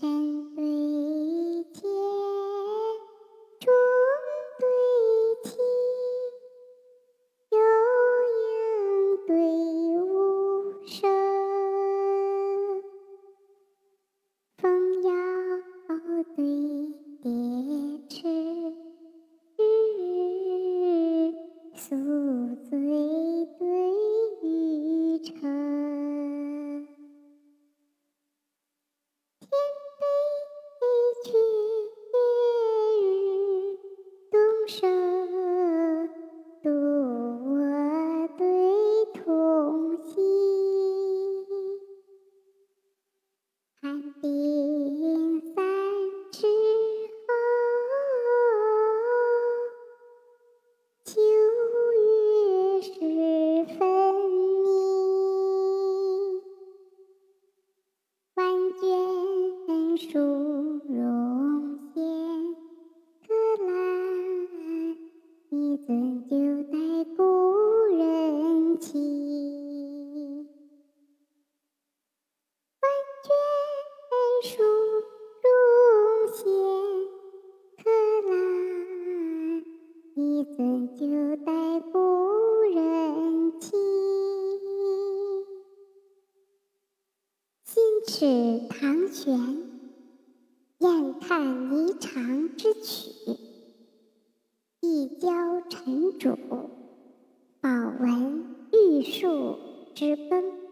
山对天，钟对啼，有莺对无声，风摇对蝶翅，宿醉。声渡我对同行，寒冰散之后，秋月时分明，万卷书书容仙，可来一尊就待故人情。心驰唐玄，燕叹霓裳之曲。一交尘主，宝闻玉树之根。